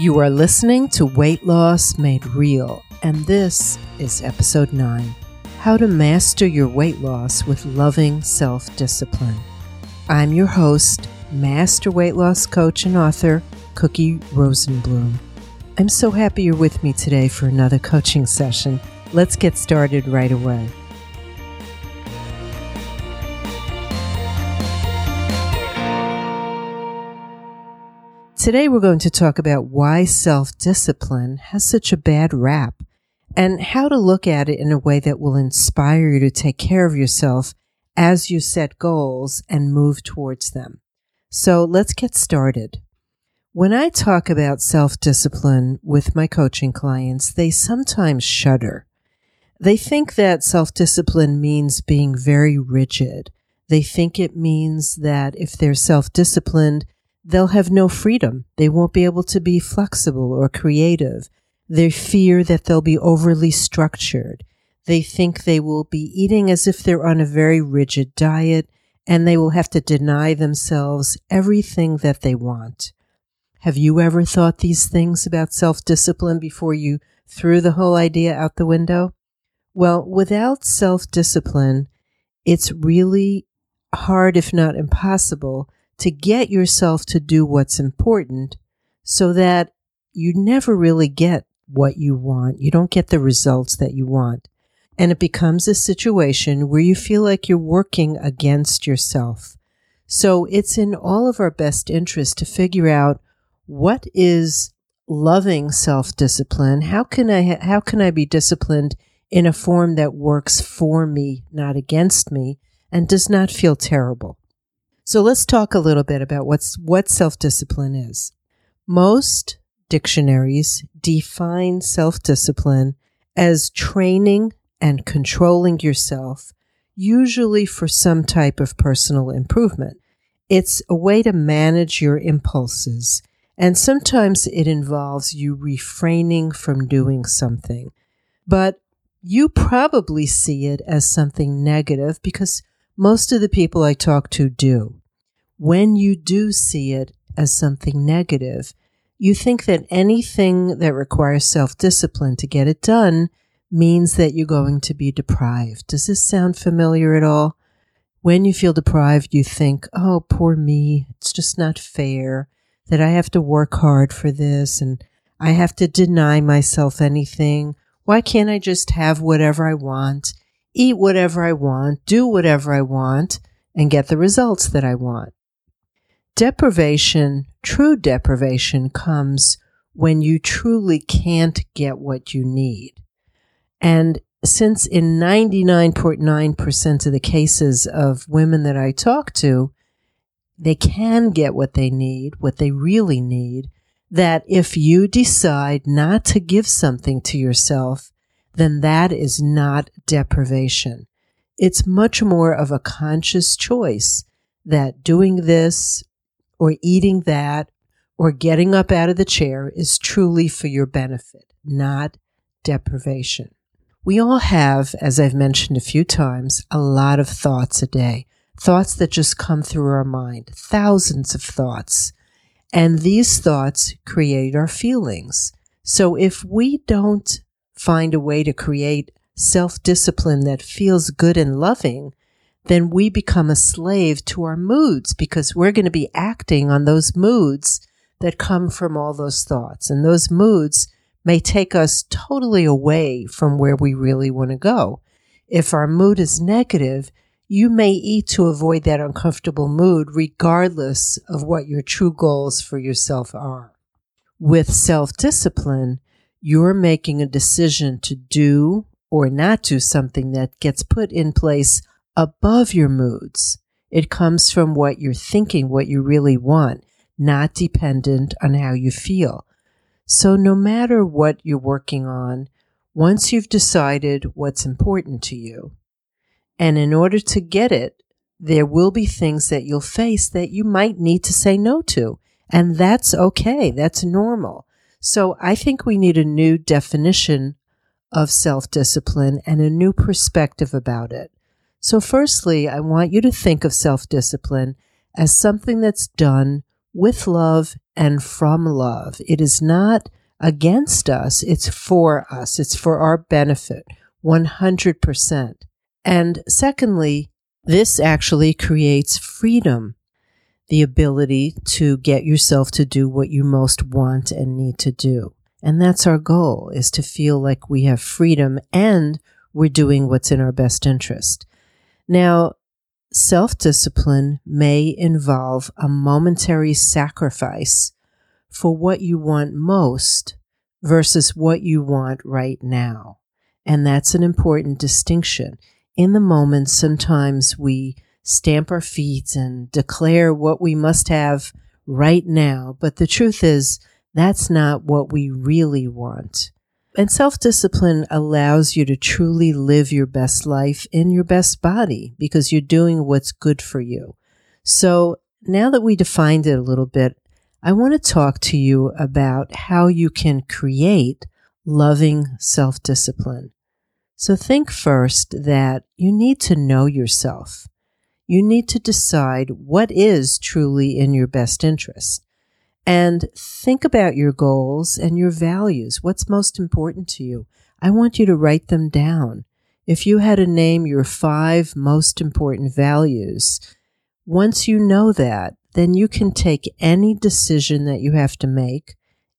You are listening to Weight Loss Made Real, and this is episode 9 How to Master Your Weight Loss with Loving Self Discipline. I'm your host, Master Weight Loss Coach and author, Cookie Rosenblum. I'm so happy you're with me today for another coaching session. Let's get started right away. Today, we're going to talk about why self discipline has such a bad rap and how to look at it in a way that will inspire you to take care of yourself as you set goals and move towards them. So let's get started. When I talk about self discipline with my coaching clients, they sometimes shudder. They think that self discipline means being very rigid. They think it means that if they're self disciplined, they'll have no freedom. They won't be able to be flexible or creative. They fear that they'll be overly structured. They think they will be eating as if they're on a very rigid diet and they will have to deny themselves everything that they want. Have you ever thought these things about self discipline before you threw the whole idea out the window? Well, without self discipline, it's really hard, if not impossible, to get yourself to do what's important so that you never really get what you want. You don't get the results that you want. And it becomes a situation where you feel like you're working against yourself. So it's in all of our best interest to figure out what is loving self-discipline. How can I, how can I be disciplined in a form that works for me, not against me, and does not feel terrible? So let's talk a little bit about what's what self-discipline is. Most dictionaries define self-discipline as training and controlling yourself, usually for some type of personal improvement. It's a way to manage your impulses, and sometimes it involves you refraining from doing something. But you probably see it as something negative because most of the people I talk to do when you do see it as something negative, you think that anything that requires self discipline to get it done means that you're going to be deprived. Does this sound familiar at all? When you feel deprived, you think, oh, poor me, it's just not fair that I have to work hard for this and I have to deny myself anything. Why can't I just have whatever I want, eat whatever I want, do whatever I want, and get the results that I want? Deprivation, true deprivation, comes when you truly can't get what you need. And since in 99.9% of the cases of women that I talk to, they can get what they need, what they really need, that if you decide not to give something to yourself, then that is not deprivation. It's much more of a conscious choice that doing this or eating that or getting up out of the chair is truly for your benefit, not deprivation. We all have, as I've mentioned a few times, a lot of thoughts a day, thoughts that just come through our mind, thousands of thoughts. And these thoughts create our feelings. So if we don't find a way to create self discipline that feels good and loving, then we become a slave to our moods because we're going to be acting on those moods that come from all those thoughts. And those moods may take us totally away from where we really want to go. If our mood is negative, you may eat to avoid that uncomfortable mood regardless of what your true goals for yourself are. With self discipline, you're making a decision to do or not do something that gets put in place above your moods. It comes from what you're thinking, what you really want, not dependent on how you feel. So, no matter what you're working on, once you've decided what's important to you, and in order to get it, there will be things that you'll face that you might need to say no to. And that's okay. That's normal. So I think we need a new definition of self discipline and a new perspective about it. So, firstly, I want you to think of self discipline as something that's done with love and from love. It is not against us, it's for us, it's for our benefit, 100%. And secondly, this actually creates freedom, the ability to get yourself to do what you most want and need to do. And that's our goal is to feel like we have freedom and we're doing what's in our best interest. Now, self discipline may involve a momentary sacrifice for what you want most versus what you want right now. And that's an important distinction. In the moment, sometimes we stamp our feet and declare what we must have right now. But the truth is, that's not what we really want. And self discipline allows you to truly live your best life in your best body because you're doing what's good for you. So now that we defined it a little bit, I want to talk to you about how you can create loving self discipline. So think first that you need to know yourself. You need to decide what is truly in your best interest and think about your goals and your values. What's most important to you? I want you to write them down. If you had to name your five most important values, once you know that, then you can take any decision that you have to make,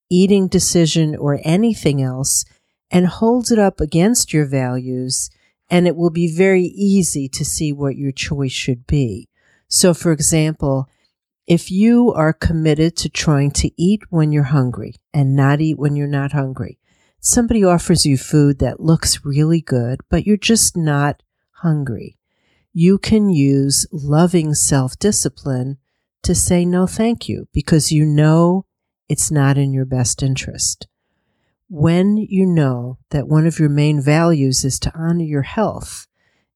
eating decision or anything else, and hold it up against your values, and it will be very easy to see what your choice should be. So, for example, if you are committed to trying to eat when you're hungry and not eat when you're not hungry, somebody offers you food that looks really good, but you're just not hungry. You can use loving self discipline to say no thank you because you know it's not in your best interest. When you know that one of your main values is to honor your health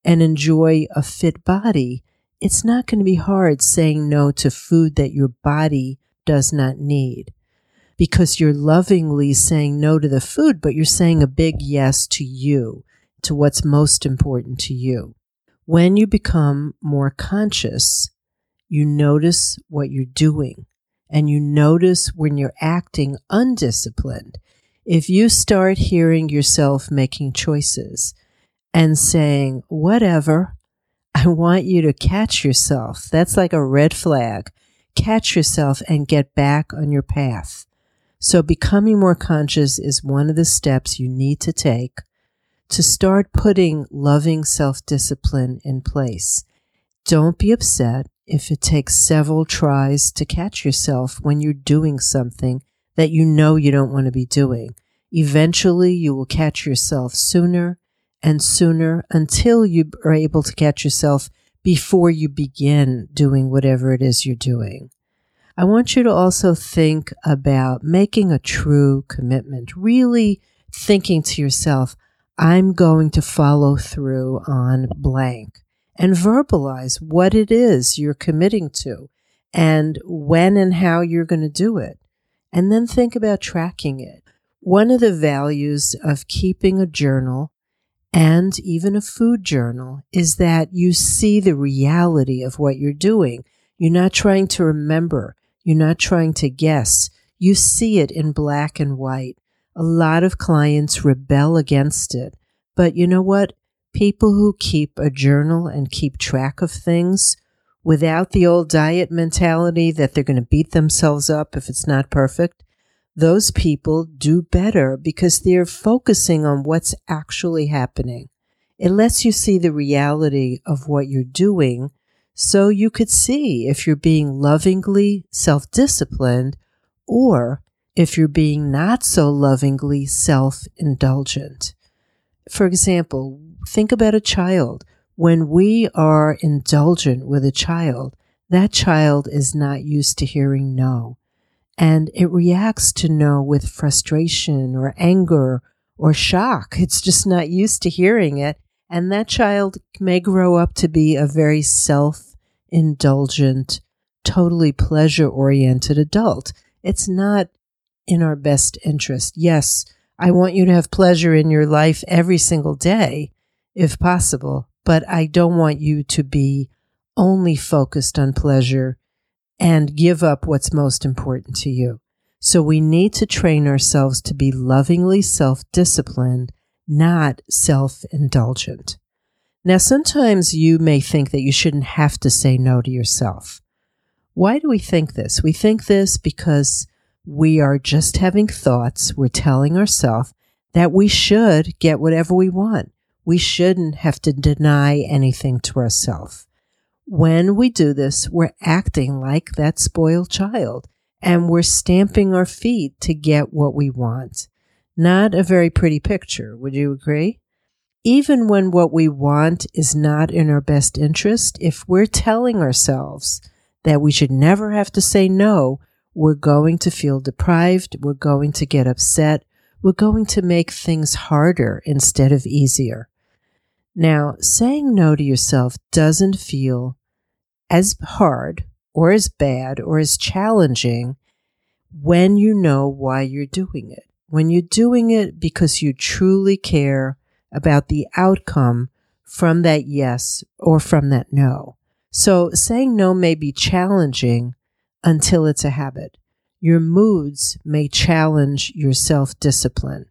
and enjoy a fit body, it's not going to be hard saying no to food that your body does not need because you're lovingly saying no to the food, but you're saying a big yes to you, to what's most important to you. When you become more conscious, you notice what you're doing and you notice when you're acting undisciplined. If you start hearing yourself making choices and saying, whatever, I want you to catch yourself. That's like a red flag. Catch yourself and get back on your path. So becoming more conscious is one of the steps you need to take to start putting loving self discipline in place. Don't be upset if it takes several tries to catch yourself when you're doing something that you know you don't want to be doing. Eventually, you will catch yourself sooner and sooner until you are able to catch yourself before you begin doing whatever it is you're doing. I want you to also think about making a true commitment, really thinking to yourself, I'm going to follow through on blank and verbalize what it is you're committing to and when and how you're going to do it. And then think about tracking it. One of the values of keeping a journal and even a food journal is that you see the reality of what you're doing. You're not trying to remember. You're not trying to guess. You see it in black and white. A lot of clients rebel against it. But you know what? People who keep a journal and keep track of things without the old diet mentality that they're going to beat themselves up if it's not perfect, those people do better because they're focusing on what's actually happening. It lets you see the reality of what you're doing so you could see if you're being lovingly self disciplined or if you're being not so lovingly self indulgent. For example, think about a child. When we are indulgent with a child, that child is not used to hearing no and it reacts to no with frustration or anger or shock. It's just not used to hearing it. And that child may grow up to be a very self indulgent, totally pleasure oriented adult. It's not in our best interest. Yes, I want you to have pleasure in your life every single day, if possible, but I don't want you to be only focused on pleasure and give up what's most important to you. So we need to train ourselves to be lovingly self disciplined, not self indulgent. Now, sometimes you may think that you shouldn't have to say no to yourself. Why do we think this? We think this because we are just having thoughts. We're telling ourselves that we should get whatever we want. We shouldn't have to deny anything to ourselves. When we do this, we're acting like that spoiled child and we're stamping our feet to get what we want. Not a very pretty picture. Would you agree? Even when what we want is not in our best interest, if we're telling ourselves that we should never have to say no, we're going to feel deprived. We're going to get upset. We're going to make things harder instead of easier. Now, saying no to yourself doesn't feel as hard or as bad or as challenging when you know why you're doing it. When you're doing it because you truly care about the outcome from that yes or from that no. So saying no may be challenging until it's a habit. Your moods may challenge your self discipline.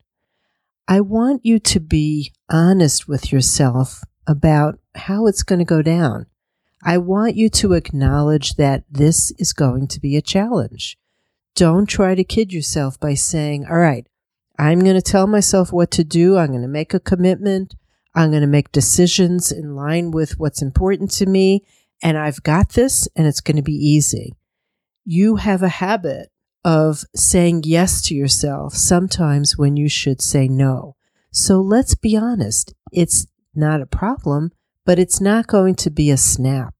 I want you to be honest with yourself about how it's going to go down. I want you to acknowledge that this is going to be a challenge. Don't try to kid yourself by saying, All right, I'm going to tell myself what to do. I'm going to make a commitment. I'm going to make decisions in line with what's important to me. And I've got this and it's going to be easy you have a habit of saying yes to yourself sometimes when you should say no. So let's be honest. It's not a problem, but it's not going to be a snap.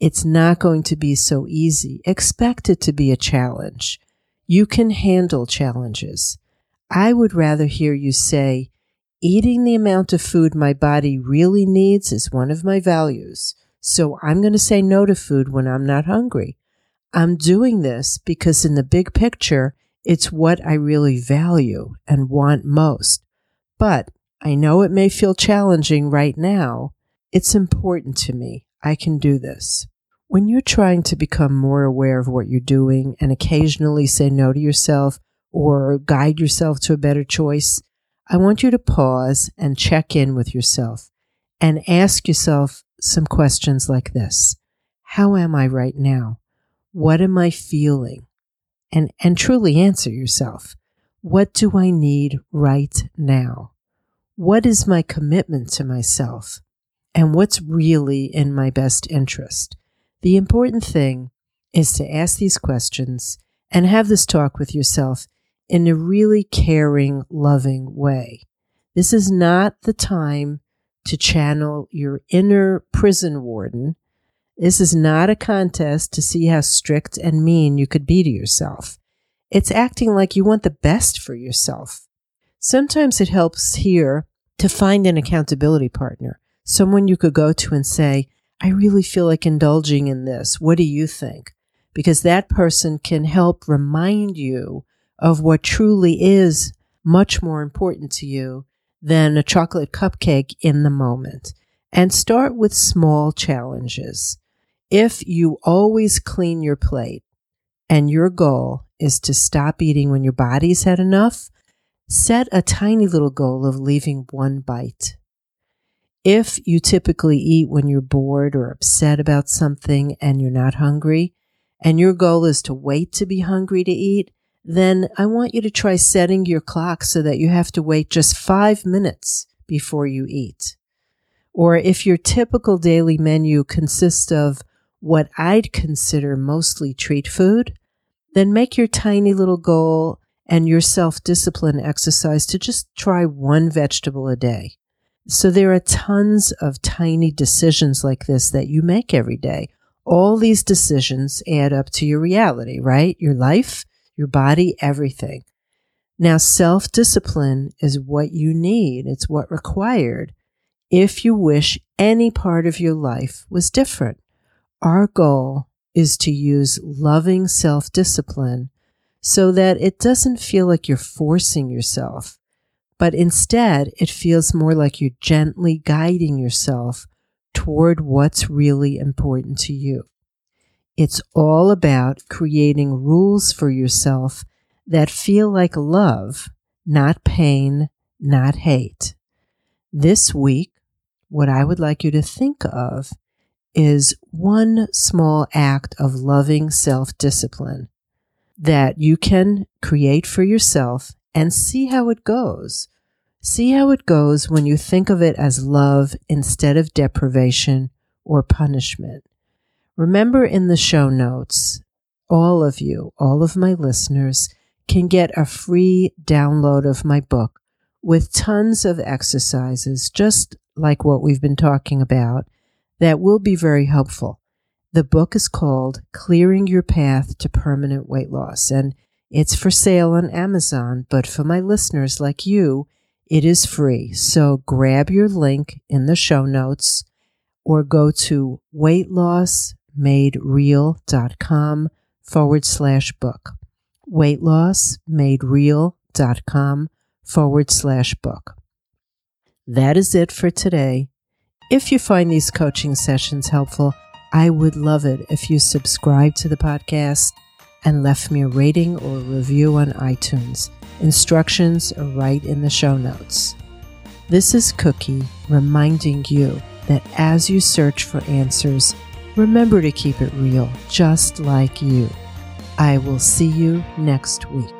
It's not going to be so easy. Expect it to be a challenge. You can handle challenges. I would rather hear you say, eating the amount of food my body really needs is one of my values. So I'm going to say no to food when I'm not hungry. I'm doing this because in the big picture, it's what I really value and want most. But I know it may feel challenging right now. It's important to me. I can do this. When you're trying to become more aware of what you're doing and occasionally say no to yourself or guide yourself to a better choice, I want you to pause and check in with yourself and ask yourself some questions like this How am I right now? What am I feeling? And, and truly answer yourself. What do I need right now? What is my commitment to myself? And what's really in my best interest? The important thing is to ask these questions and have this talk with yourself in a really caring, loving way. This is not the time to channel your inner prison warden this is not a contest to see how strict and mean you could be to yourself. It's acting like you want the best for yourself. Sometimes it helps here to find an accountability partner, someone you could go to and say, I really feel like indulging in this. What do you think? Because that person can help remind you of what truly is much more important to you than a chocolate cupcake in the moment. And start with small challenges. If you always clean your plate and your goal is to stop eating when your body's had enough, set a tiny little goal of leaving one bite. If you typically eat when you're bored or upset about something and you're not hungry, and your goal is to wait to be hungry to eat, then I want you to try setting your clock so that you have to wait just five minutes before you eat. Or if your typical daily menu consists of what I'd consider mostly treat food, then make your tiny little goal and your self discipline exercise to just try one vegetable a day. So there are tons of tiny decisions like this that you make every day. All these decisions add up to your reality, right? Your life, your body, everything. Now, self discipline is what you need. It's what required if you wish any part of your life was different. Our goal is to use loving self discipline so that it doesn't feel like you're forcing yourself, but instead it feels more like you're gently guiding yourself toward what's really important to you. It's all about creating rules for yourself that feel like love, not pain, not hate. This week, what I would like you to think of is one small act of loving self discipline that you can create for yourself and see how it goes. See how it goes when you think of it as love instead of deprivation or punishment. Remember in the show notes, all of you, all of my listeners, can get a free download of my book with tons of exercises, just like what we've been talking about, that will be very helpful. The book is called Clearing Your Path to Permanent Weight Loss, and it's for sale on Amazon, but for my listeners like you, it is free. So grab your link in the show notes or go to weightlossmadereal.com forward slash book. Weightlossmadereal.com forward slash book. That is it for today. If you find these coaching sessions helpful, I would love it if you subscribe to the podcast and left me a rating or review on iTunes. Instructions are right in the show notes. This is Cookie reminding you that as you search for answers, remember to keep it real, just like you. I will see you next week.